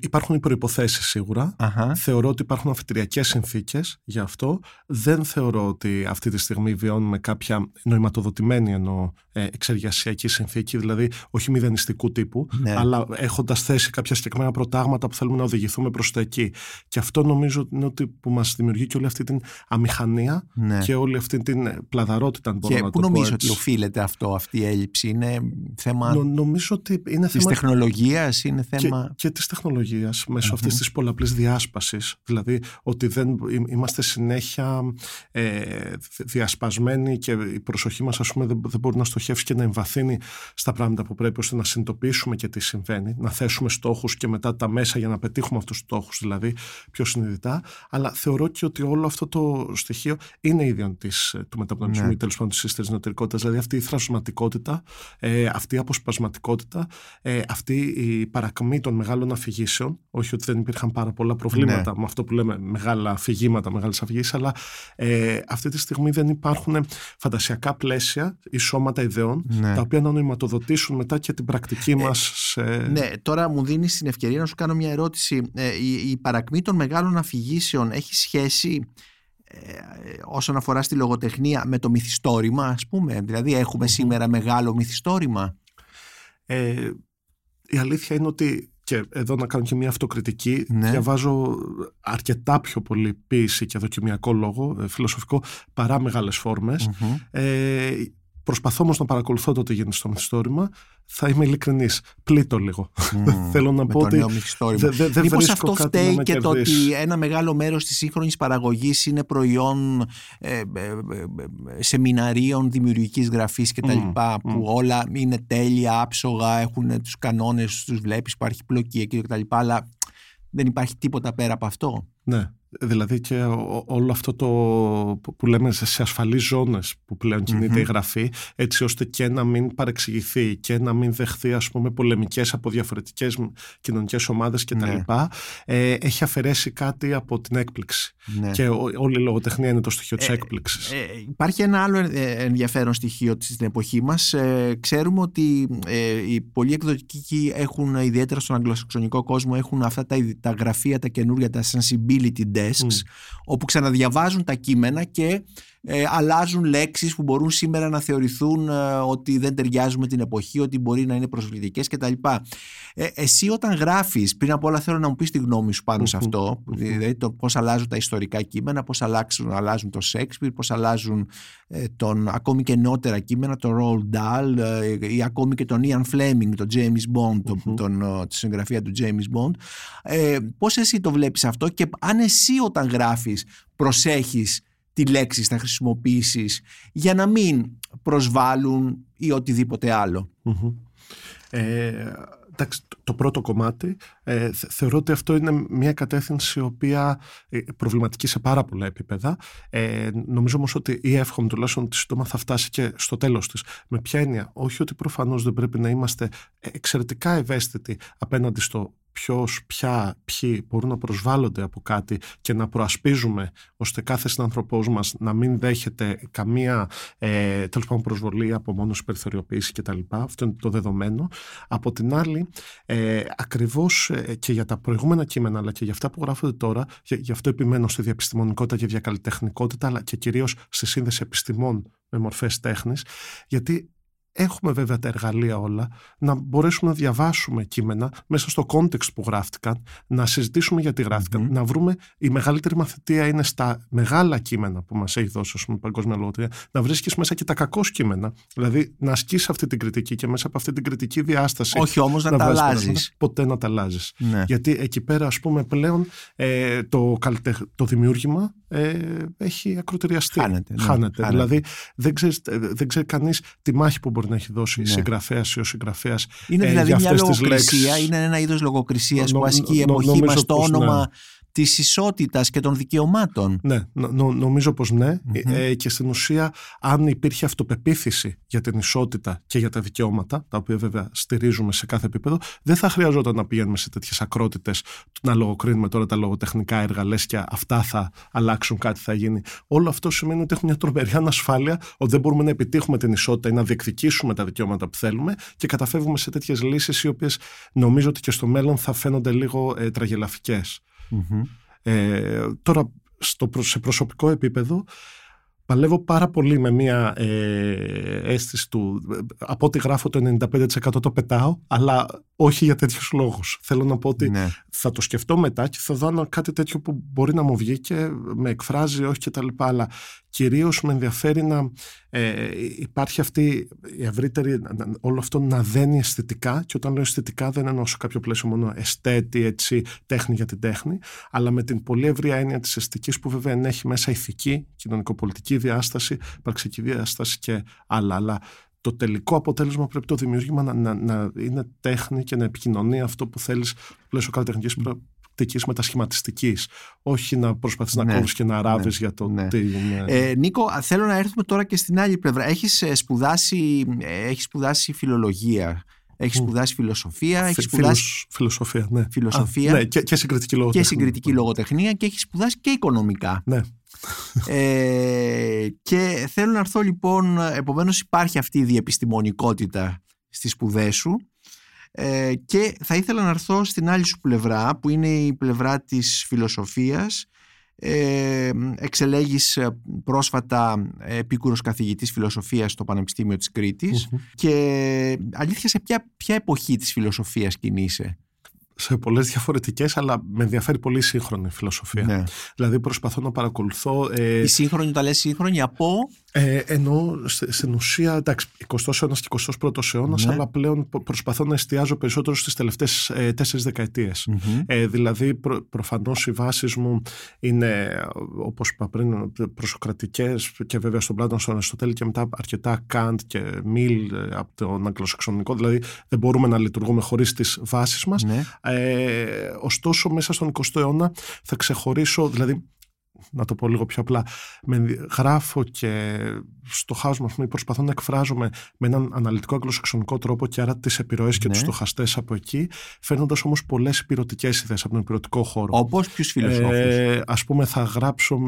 Υπάρχουν οι προποθέσει σίγουρα. Θεωρώ ότι υπάρχουν αφιτηριακέ συνθήκες γι' αυτό. Δεν θεωρώ ότι αυτή τη στιγμή βιώνουμε κάποια νοηματοδοτημένη εννοώ ε, εξεργασιακή συνθήκη, δηλαδή όχι μηδενιστικού τύπου, ναι. αλλά έχοντας θέσει κάποια συγκεκριμένα προτάγματα που θέλουμε να οδηγηθούμε προς το εκεί. Και αυτό νομίζω είναι ότι που μας δημιουργεί και όλη αυτή την αμηχανία Ναι. και όλη αυτή την πλαδαρότητα, αν μπορώ Και να πού το πω νομίζω έτσι. ότι οφείλεται αυτό, αυτή η έλλειψη. Είναι θέμα Νο- νομίζω ότι είναι της θέμα τεχνολογίας, είναι και, θέμα... και της τεχνολογίας μέσω Μμμ. αυτής της πολλαπλής διάσπασης. Δηλαδή ότι δεν, εί- είμαστε συνέχεια ε, διασπασμένοι και η προσοχή μας ας πούμε δεν, δεν μπορεί να στοχεύσει και να εμβαθύνει στα πράγματα που πρέπει ώστε να συνειδητοποιήσουμε και τι συμβαίνει, να θέσουμε στόχους και μετά τα μέσα για να πετύχουμε αυτούς τους στόχους δηλαδή πιο συνειδητά. Αλλά θεωρώ και ότι όλο αυτό το στοιχείο είναι ίδιο της, του μεταπνευματισμού Ναι. ή τέλος πάντων της ύστερης νοτερικότητας. Δηλαδή αυτή η θρασματικότητα, ε, αυτή η αποσπασματικότητα, ε, αυτή η παρακμή των μεγάλων αφηγήσεων. Όχι ότι δεν υπήρχαν πάρα πολλά προβλήματα Ναι. με αυτό που λέμε μεγάλα αφηγήματα, μεγάλες αφηγήσεις, αλλά ε, αυτή τη στιγμή δεν υπάρχουν φαντασιακά πλαίσια ή σώματα ιδεών Ναι. τα οποία να νοηματοδοτήσουν μετά και την πρακτική μας σε... Ναι, τώρα μου δίνεις την ευκαιρία να σου κάνω μια ερώτηση. Ε, η, η παρακμή των μεγάλων αφηγήσεων έχει σχέση ε, όσον αφορά στη λογοτεχνία με το μυθιστόρημα, ας πούμε; Δηλαδή έχουμε σήμερα μεγάλο μυθιστόρημα; Ε, η αλήθεια είναι ότι και εδώ να κάνω και μια αυτοκριτική Ναι. διαβάζω αρκετά πιο πολύ ποίηση και δοκιμιακό λόγο ε, φιλοσοφικό παρά μεγάλες φόρμες Μμμ. ε, προσπαθώ όμως να παρακολουθώ το τι γίνεται στο μυθιστόρημα θα είμαι ειλικρινής, πλήττω λίγο Μμ. θέλω να με πω το ότι νέο μυθιστόρημα. δεν δε, δε Μήπως βρίσκω αυτό κάτι να φταίει με και το κερδίσει. ότι ένα μεγάλο μέρος της σύγχρονης παραγωγής είναι προϊόν ε, ε, ε, ε, σεμιναρίων δημιουργικής γραφής και τα Μμ, λοιπά που μμ. όλα είναι τέλεια, άψογα, έχουν τους κανόνες, τους βλέπεις, υπάρχει πλοκή εκεί και τα λοιπά αλλά δεν υπάρχει τίποτα πέρα από αυτό. Ναι, δηλαδή και ο- όλο αυτό το που- που λέμε σε σε ασφαλείς ζώνες που πλέον κινείται Μμμ. η γραφή έτσι ώστε και να μην παρεξηγηθεί και να μην δεχθεί ας πούμε πολεμικές από διαφορετικές μ- κοινωνικές ομάδες κτλ. Ναι. Ε, έχει αφαιρέσει κάτι από την έκπληξη Ναι. και ο- όλη η λογοτεχνία είναι το στοιχείο της Ε, έκπληξης. Ε, υπάρχει ένα άλλο ε, ενδιαφέρον στοιχείο της- στην εποχή μας. Ε, ξέρουμε ότι ε, οι πολλοί εκδοτικοί έχουν, ιδιαίτερα στον αγγλοσαξονικό κόσμο, έχουν αυτά τα, ιδι- τα γραφεία, τα καινούργια, τα sensibility desks, όπου ξαναδιαβάζουν τα κείμενα και ε, αλλάζουν λέξεις που μπορούν σήμερα να θεωρηθούν ε, ότι δεν ταιριάζουν με την εποχή, ότι μπορεί να είναι προσβλητικές κτλ. Ε, εσύ όταν γράφεις, πριν από όλα θέλω να μου πεις τη γνώμη σου πάνω σε Μμμ. αυτό, δηλαδή το πώς αλλάζουν τα ιστορικά κείμενα, πώς αλλάξουν, αλλάζουν το Shakespeare, πώς αλλάζουν ε, τον, ακόμη και νεότερα κείμενα, τον Roald Dahl ε, ή ακόμη και τον Ian Fleming, τον James Bond, το- Μμμ. τον, ε, τη συγγραφεία του James Bond. Ε, πώς εσύ το βλέπεις αυτό και αν εσύ όταν γράφεις προσέχεις τι λέξεις θα χρησιμοποιήσεις για να μην προσβάλλουν ή οτιδήποτε άλλο. Μμμ. Ε, εντάξει, το- το πρώτο κομμάτι ε, θε- θεωρώ ότι αυτό είναι μια κατεύθυνση η οποία ε, προβληματική σε πάρα πολλά επίπεδα. Ε, νομίζω όμως ότι ή εύχομαι τουλάχιστον ότι σύντομα θα φτάσει και στο τέλος της. Με ποια έννοια, όχι ότι προφανώς δεν πρέπει να είμαστε εξαιρετικά ευαίσθητοι απέναντι στο ποιος, ποια, ποιοι μπορούν να προσβάλλονται από κάτι και να προασπίζουμε ώστε κάθε συνανθρωπός μας να μην δέχεται καμία ε, τέλος πάντων προσβολή, απομόνωση, περιθωριοποίηση κτλ. Αυτό είναι το δεδομένο. Από την άλλη, ε, ακριβώς ε, και για τα προηγούμενα κείμενα αλλά και για αυτά που γράφονται τώρα, γι' γι' αυτό επιμένω στη διαπιστημονικότητα και διακαλλιτεχνικότητα αλλά και κυρίως στη σύνδεση επιστημών με μορφές τέχνης, γιατί Έχουμε βέβαια τα εργαλεία όλα να μπορέσουμε να διαβάσουμε κείμενα μέσα στο context που γράφτηκαν, να συζητήσουμε γιατί γράφτηκαν, Μμμ. να βρούμε η μεγαλύτερη μαθητεία είναι στα μεγάλα κείμενα που μας έχει δώσει ας πούμε, η παγκόσμια λογοτεχνία, να βρίσκεις μέσα και τα κακό κείμενα. Δηλαδή να ασκείς αυτή την κριτική και μέσα από αυτή την κριτική διάσταση. Όχι όμως να, τα βγάζεις αλλάζεις. πορίσματα, Ποτέ να τα αλλάζεις. Ναι. Γιατί εκεί πέρα, ας πούμε, πλέον ε, το, καλλιτεχ... το δημιούργημα ε, έχει ακροτεριαστεί. Χάνεται, ναι, χάνεται. χάνεται. Δηλαδή, δεν ξέρεις, δεν ξέρει κανείς τη μάχη που μπορεί να έχει δώσει Ναι. συγγραφέας ή ο συγγραφέας. Είναι ε, δηλαδή για μια αυτές τις λογοκρισία, λέξεις. είναι ένα είδος λογοκρισίας Νο- που ασκεί η νο- εποχή νομίζω μας στο πως ναι. όνομα της ισότητας και των δικαιωμάτων. Ναι, νο- νο- νομίζω πως ναι. Μμμ. Ε, και στην ουσία, αν υπήρχε αυτοπεποίθηση για την ισότητα και για τα δικαιώματα, τα οποία βέβαια στηρίζουμε σε κάθε επίπεδο, δεν θα χρειαζόταν να πηγαίνουμε σε τέτοιες ακρότητες, να λογοκρίνουμε τώρα τα λογοτεχνικά έργα, λες και αυτά θα αλλάξουν, κάτι θα γίνει. Όλο αυτό σημαίνει ότι έχουμε μια τρομερή ανασφάλεια, ότι δεν μπορούμε να επιτύχουμε την ισότητα ή να διεκδικήσουμε τα δικαιώματα που θέλουμε και καταφεύγουμε σε τέτοιες λύσεις, οι οποίες νομίζω ότι και στο μέλλον θα φαίνονται λίγο ε, τραγελαφικές. Μμμ. Ε, τώρα, στο, προ- σε προσωπικό επίπεδο, παλεύω πάρα πολύ με μια ε, αίσθηση του από ό,τι γράφω το 95% το πετάω αλλά όχι για τέτοιους λόγους θέλω να πω ότι Ναι. θα το σκεφτώ μετά και θα δω αν κάτι τέτοιο που μπορεί να μου βγει και με εκφράζει όχι και τα λοιπά αλλά κυρίως με ενδιαφέρει να ε, υπάρχει αυτή η ευρύτερη να- να- όλο αυτό να δένει αισθητικά και όταν λέω αισθητικά δεν εννοώ σε κάποιο πλαίσιο μόνο αισθέτη έτσι τέχνη για την τέχνη αλλά με την πολύ ευρία έννοια της αισθητικής που βέβαια ενέχει μέσα ηθική, κοινωνικοπολιτική διάσταση, πραξική διάσταση και άλλα. Αλλά το τελικό αποτέλεσμα πρέπει το δημιούργημα να, να, να είναι τέχνη και να επικοινωνεί αυτό που θέλεις στο πλαίσιο καλλιτεχνικής πρακτικής μετασχηματιστικής. Όχι να προσπαθείς Ναι, να κόβεις και να ράβεις ναι, για το ναι. τι είναι. Ε, Νίκο, α, θέλω να έρθουμε τώρα και στην άλλη πλευρά. Έχεις ε, σπουδάσει, ε, έχεις σπουδάσει φιλολογία, έχεις Μμ. σπουδάσει φιλοσοφία, έχεις Φι- σπουδάσει φιλος- φιλοσοφία, ναι. Φιλοσοφία. Α, ναι, και, και συγκριτική και λογοτεχνία. συγκριτική λογοτεχνία και έχεις σπουδάσει και οικονομικά. Ναι. Ε, και θέλω να έρθω λοιπόν, επομένως υπάρχει αυτή η διεπιστημονικότητα στις σπουδές σου ε, και θα ήθελα να έρθω στην άλλη σου πλευρά που είναι η πλευρά της φιλοσοφίας ε, εξελέγεις ε, πρόσφατα επίκουρος καθηγητής φιλοσοφίας στο Πανεπιστήμιο της Κρήτης Μμμ. και αλήθεια σε ποια, ποια εποχή της φιλοσοφίας κινείσαι; Σε πολλές διαφορετικές, αλλά με ενδιαφέρει πολύ η σύγχρονη φιλοσοφία. ναι. Δηλαδή προσπαθώ να παρακολουθώ... Ε, Η σύγχρονη, όταν λες σύγχρονη, από Ε, ενώ στη- στην ουσία, εντάξει, 20ο αιώνας και 21ο αιώνας, Ναι. αλλά πλέον προ- προσπαθώ να εστιάζω περισσότερο στις τελευταίες ε, τέσσερις δεκαετίες. Ε, δηλαδή, προ, προφανώς οι βάσεις μου είναι, όπως είπα πριν, προσοκρατικές και βέβαια στον Πλάτων, στον Αριστοτέλη και μετά αρκετά Καντ και Μιλ ε, από τον αγγλοσαξονικό. Δηλαδή, δεν μπορούμε να λειτουργούμε χωρίς τις βάσεις μας. ναι. Ε, ωστόσο, μέσα στον 20ο αιώνα θα ξεχωρίσω, δηλαδή, να το πω λίγο πιο απλά, με, ενδι- γράφω και στο χάσμα, ας πούμε, προσπαθώ να εκφράζομαι με έναν αναλυτικό αγγλοσαξονικό τρόπο και άρα τις επιρροές και Ναι. τους στοχαστές από εκεί, φέρνοντας όμως πολλές υπηρετικές ιδέες από τον υπηρετικό χώρο. Όπως ποιους φιλοσόφους. Ε, ας πούμε θα γράψω,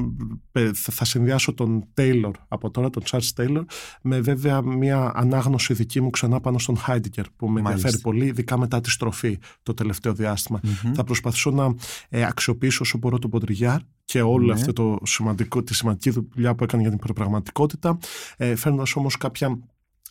ε, θα, θα συνδυάσω τον Taylor από τώρα, τον Charles Taylor, με βέβαια μια ανάγνωση δική μου ξανά πάνω στον Heidegger που με Μάλιστα. ενδιαφέρει πολύ, ειδικά μετά τη στροφή το τελευταίο διάστημα. Μμμ. Θα προσπαθήσω να ε, αξιοποιήσω όσο μπορώ τον Ποντριγιάρ και όλο Ναι. αυτό το σημαντικό, τη σημαντική δουλειά που έκανε για την προπραγματικότητα, ε, φέρνοντας όμως κάποια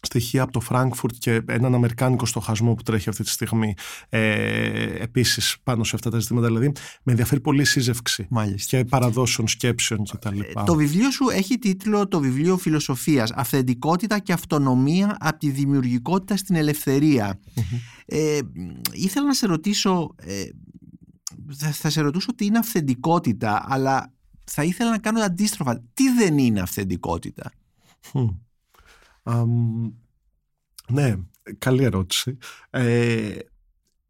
στοιχεία από το Φράγκφουρτ και έναν αμερικάνικο στοχασμό που τρέχει αυτή τη στιγμή ε, επίσης πάνω σε αυτά τα ζητήματα. Δηλαδή με ενδιαφέρει πολύ η σύζευξη Μάλιστα. και παραδόσεων σκέψεων κτλ. Ε, Το βιβλίο σου έχει τίτλο το βιβλίο φιλοσοφίας «Αυθεντικότητα και αυτονομία από τη δημιουργικότητα στην ελευθερία». Ε, ήθελα να σε ρωτήσω, ε, θα, θα σε ρωτήσω τι είναι αυθεντικότητα, αλλά θα ήθελα να κάνω αντίστροφα. Τι δεν είναι αυθεντικότητα; Μμ. Αμ, ναι, καλή ερώτηση. Ε,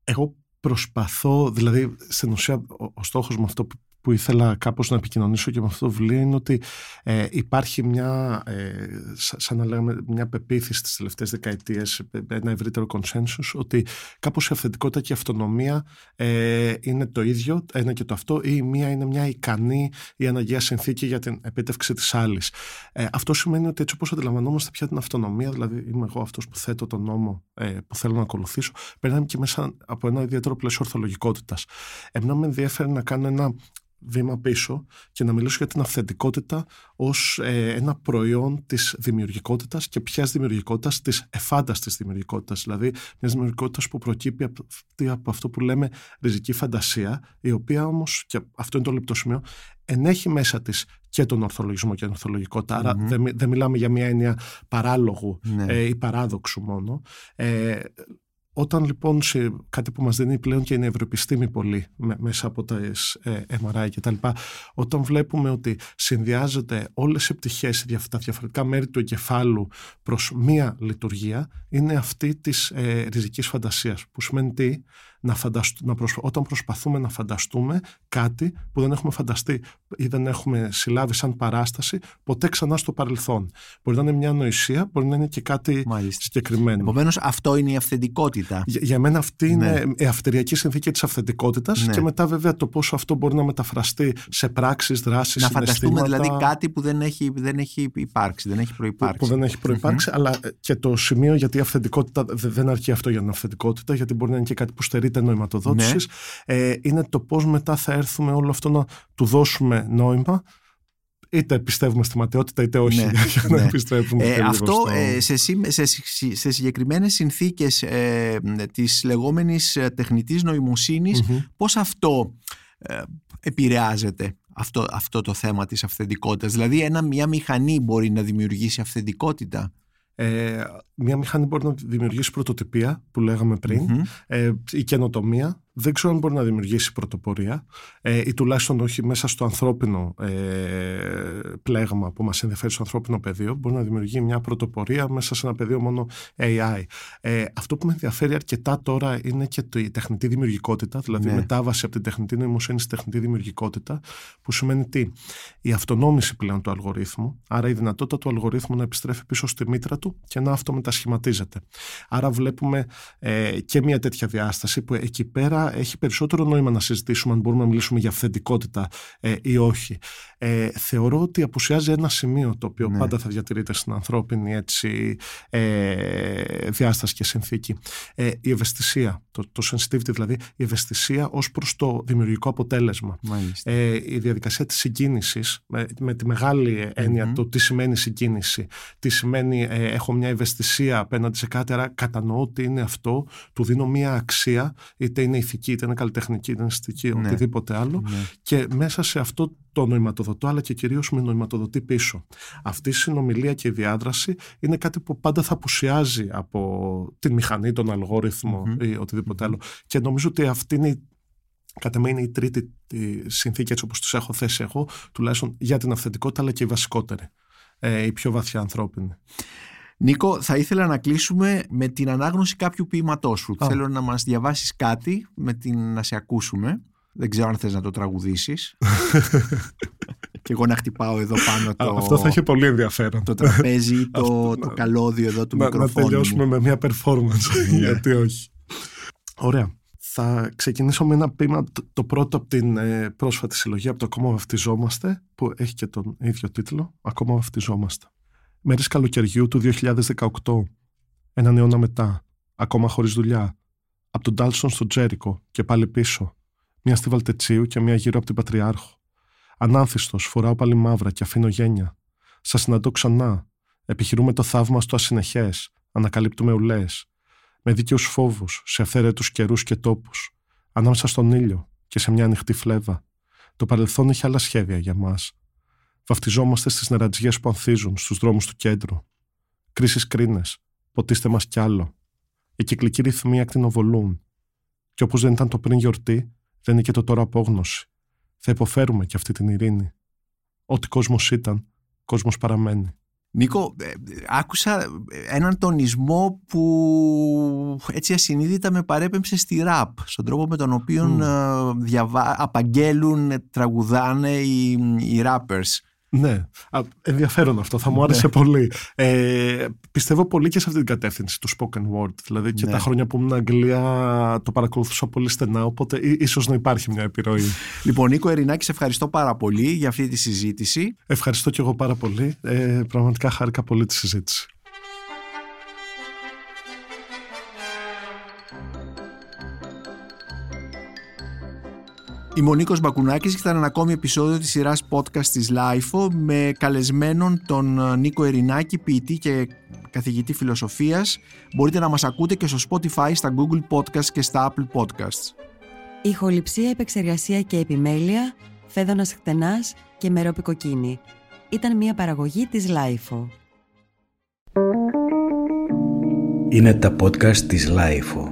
εγώ προσπαθώ, δηλαδή στην ουσία ο, ο στόχος μου αυτό που, που ήθελα κάπως να επικοινωνήσω και με αυτό το βιβλίο είναι ότι ε, υπάρχει μια, ε, σα- σαν να λέγαμε, μια πεποίθηση στις τελευταίες δεκαετίες, ε, ένα ευρύτερο consensus, ότι κάπως η αυθεντικότητα και η αυτονομία ε, είναι το ίδιο, ένα και το αυτό, ή η μία είναι μια ικανή ή αναγκαία συνθήκη για την επίτευξη της άλλης. Ε, αυτό σημαίνει ότι έτσι όπως αντιλαμβανόμαστε πια την αυτονομία, δηλαδή είμαι εγώ αυτός που θέτω τον νόμο ε, που θέλω να ακολουθήσω, περνάμε και μέσα από ένα ιδιαίτερο πλαίσιο ορθολογικότητας. Εμένα με ενδιαφέρει να κάνω ένα βήμα πίσω και να μιλήσω για την αυθεντικότητα ως ε, ένα προϊόν της δημιουργικότητας και ποιας δημιουργικότητας, της εφάνταστης δημιουργικότητας, δηλαδή μιας δημιουργικότητας που προκύπτει από, από αυτό που λέμε ριζική φαντασία, η οποία όμως, και αυτό είναι το λεπτό σημείο, ενέχει μέσα της και τον ορθολογισμό και την ορθολογικότητα. Άρα Μμμ. δεν, μι- δεν μιλάμε για μια έννοια παράλογου Ναι. ε, ή παράδοξου μόνο. Ε, όταν λοιπόν σε κάτι που μας δίνει πλέον και η νευροεπιστήμη πολύ με- μέσα από τα ε, MRI και τα λοιπά, όταν βλέπουμε ότι συνδυάζονται όλες οι πτυχές, δια- τα διαφορετικά μέρη του εγκεφάλου προς μία λειτουργία, είναι αυτή της ε, ριζικής φαντασίας, που σημαίνει τι, να φανταστ- να προσπα- όταν προσπαθούμε να φανταστούμε κάτι που δεν έχουμε φανταστεί ή δεν έχουμε συλλάβει σαν παράσταση ποτέ ξανά στο παρελθόν. Μπορεί να είναι μια ανοησία, μπορεί να είναι και κάτι Μάλιστα. συγκεκριμένο. Επομένως, αυτό είναι η αυθεντικότητα. Για, για μένα αυτή είναι Ναι. η αυτεριακή συνθήκη της αυθεντικότητας Ναι. και μετά βέβαια το πόσο αυτό μπορεί να μεταφραστεί σε πράξεις, δράσεις, Να φανταστούμε συναισθήματα δηλαδή κάτι που δεν έχει, δεν έχει υπάρξει, δεν έχει που, προϋπάρξει. που δεν έχει προϋπάρξει, αλλά ε, και το σημείο γιατί η αυθεντικότητα δε- δεν αρκεί αυτό για την αυθεντικότητα, γιατί μπορεί να είναι και κάτι που στερείται νοηματοδότησης, Ναι. ε, είναι το πώς μετά θα έρθουμε όλο αυτό να του δώσουμε νόημα είτε πιστεύουμε στη ματαιότητα είτε όχι ναι, για να ναι. επιστρέψουμε ε, Αυτό ε, σε, σε, σε συγκεκριμένες συνθήκες ε, της λεγόμενης ε, τεχνητής νοημοσύνης πώς αυτό ε, επηρεάζεται αυτό, αυτό το θέμα της αυθεντικότητας. Δηλαδή ένα, μια μηχανή μπορεί να δημιουργήσει αυθεντικότητα; Ε, μια μηχανή μπορεί να δημιουργήσει πρωτοτυπία που λέγαμε πριν, ε, η καινοτομία δεν ξέρω αν μπορεί να δημιουργήσει πρωτοπορία ε, ή τουλάχιστον όχι μέσα στο ανθρώπινο ε, πλέγμα που μας ενδιαφέρει στο ανθρώπινο πεδίο μπορεί να δημιουργεί μια πρωτοπορία μέσα σε ένα πεδίο μόνο AI. Ε, αυτό που με ενδιαφέρει αρκετά τώρα είναι και το, η τεχνητή δημιουργικότητα, δηλαδή ναι. η μετάβαση από την τεχνητή νοημοσύνη στη τεχνητή δημιουργικότητα που σημαίνει τι, η αυτονόμηση πλέον του αλγορίθμου, άρα η δυνατότητα του αλγορίθμου να επιστρέφει πίσω στη μήτρα του και να αυτομετασχηματίζεται. Άρα βλέπουμε ε, και μια τέτοια διάσταση που εκεί πέρα έχει περισσότερο νόημα να συζητήσουμε αν μπορούμε να μιλήσουμε για αυθεντικότητα ε, ή όχι. Ε, θεωρώ ότι απουσιάζει ένα σημείο το οποίο ναι. πάντα θα διατηρείται στην ανθρώπινη έτσι, ε, διάσταση και συνθήκη. Ε, η ευαισθησία, το, το sensitivity δηλαδή, η ευαισθησία ως προς το δημιουργικό αποτέλεσμα. Ε, η διαδικασία της συγκίνησης, με, με τη μεγάλη έννοια mm-hmm. το τι σημαίνει συγκίνηση, τι σημαίνει ε, έχω μια ευαισθησία απέναντι σε κάτι, άρα κατανοώ ότι είναι αυτό, του δίνω μια αξία, είτε είναι ηθική ηθική, είτε είναι καλλιτεχνική, είτε είναι αισθητική, ναι. οτιδήποτε άλλο. Ναι. Και μέσα σε αυτό το νοηματοδοτώ, αλλά και κυρίως με νοηματοδοτεί πίσω. Αυτή η συνομιλία και η διάδραση είναι κάτι που πάντα θα απουσιάζει από την μηχανή, τον αλγόριθμο mm-hmm. ή οτιδήποτε άλλο. Και νομίζω ότι αυτή είναι Κατά με είναι η τρίτη συνθήκη έτσι όπως τους έχω θέσει εγώ, τουλάχιστον για την αυθεντικότητα αλλά και η βασικότερη, ε, η πιο βαθιά ανθρώπινη. Νίκο, θα ήθελα να κλείσουμε με την ανάγνωση κάποιου ποίηματός σου. Θέλω να μας διαβάσεις κάτι, με την να σε ακούσουμε. Δεν ξέρω αν θες να το τραγουδήσεις. και εγώ να χτυπάω εδώ πάνω το... Αυτό θα έχει πολύ ενδιαφέρον. Το τραπέζι, το, το καλώδιο εδώ του να, μικροφόνου. Να τελειώσουμε με μια performance, ναι. γιατί όχι. Ωραία. Θα ξεκινήσω με ένα ποίημα, το, πρώτο από την ε, πρόσφατη συλλογή, από το «Ακόμα βαφτιζόμαστε», που έχει και τον ίδιο τίτλο, «Ακόμα βαφτιζόμαστε». Μέρε καλοκαιριού του 2018, έναν αιώνα μετά, ακόμα χωρίς δουλειά, από τον Ντάλσον στο Τζέρικο και πάλι πίσω, μία στη Βαλτετσίου και μία γύρω από την Πατριάρχο. Ανάνθιστος, φοράω πάλι μαύρα και αφήνω γένια. Σας συναντώ ξανά. Επιχειρούμε το θαύμα στο ασυνεχές. Ανακαλύπτουμε ουλές. Με δίκαιους φόβους, σε αυθαίρετους καιρούς και τόπους. Ανάμεσα στον ήλιο και σε μια ανοιχτή φλέβα. Το παρελθόν έχει άλλα σχέδια για μας Βαφτιζόμαστε στις νερατζιές που ανθίζουν στους δρόμους του κέντρου. Κρίσεις κρίνες, ποτίστε μας κι άλλο. Οι κυκλικοί ρυθμοί ακτινοβολούν. Και όπως δεν ήταν το πριν γιορτή, δεν είναι και το τώρα απόγνωση. Θα υποφέρουμε κι αυτή την ειρήνη. Ό,τι κόσμος ήταν, κόσμος παραμένει. Νίκο, ε, άκουσα έναν τονισμό που έτσι ασυνείδητα με παρέπεμψε στη ραπ, στον τρόπο με τον οποίο mm. διαβα... απαγγέλουν, τραγουδάνε οι, οι rappers. Ναι, ενδιαφέρον αυτό, θα μου άρεσε ναι. πολύ. Ε, πιστεύω πολύ και σε αυτή την κατεύθυνση του spoken word. Δηλαδή και ναι. τα χρόνια που ήμουν Αγγλία το παρακολουθούσα πολύ στενά, οπότε ίσως να υπάρχει μια επιρροή. Λοιπόν, Νίκο Ερινάκη, σε ευχαριστώ πάρα πολύ για αυτή τη συζήτηση. Ευχαριστώ και εγώ πάρα πολύ. Ε, πραγματικά χάρηκα πολύ τη συζήτηση. Είμαι ο Νίκος Μπακουνάκης και ήταν ένα ακόμη επεισόδιο της σειράς podcast της LIFO με καλεσμένον τον ε, Νίκο Ερινάκη, ποιητή και καθηγητή φιλοσοφίας. Μπορείτε να μας ακούτε και στο Spotify, στα Google Podcasts και στα Apple Podcasts. Ηχοληψία, επεξεργασία και επιμέλεια, φέδωνας χτενάς και μερόπικοκίνη. Ήταν μια παραγωγή της LIFO. Είναι τα podcast της LIFO.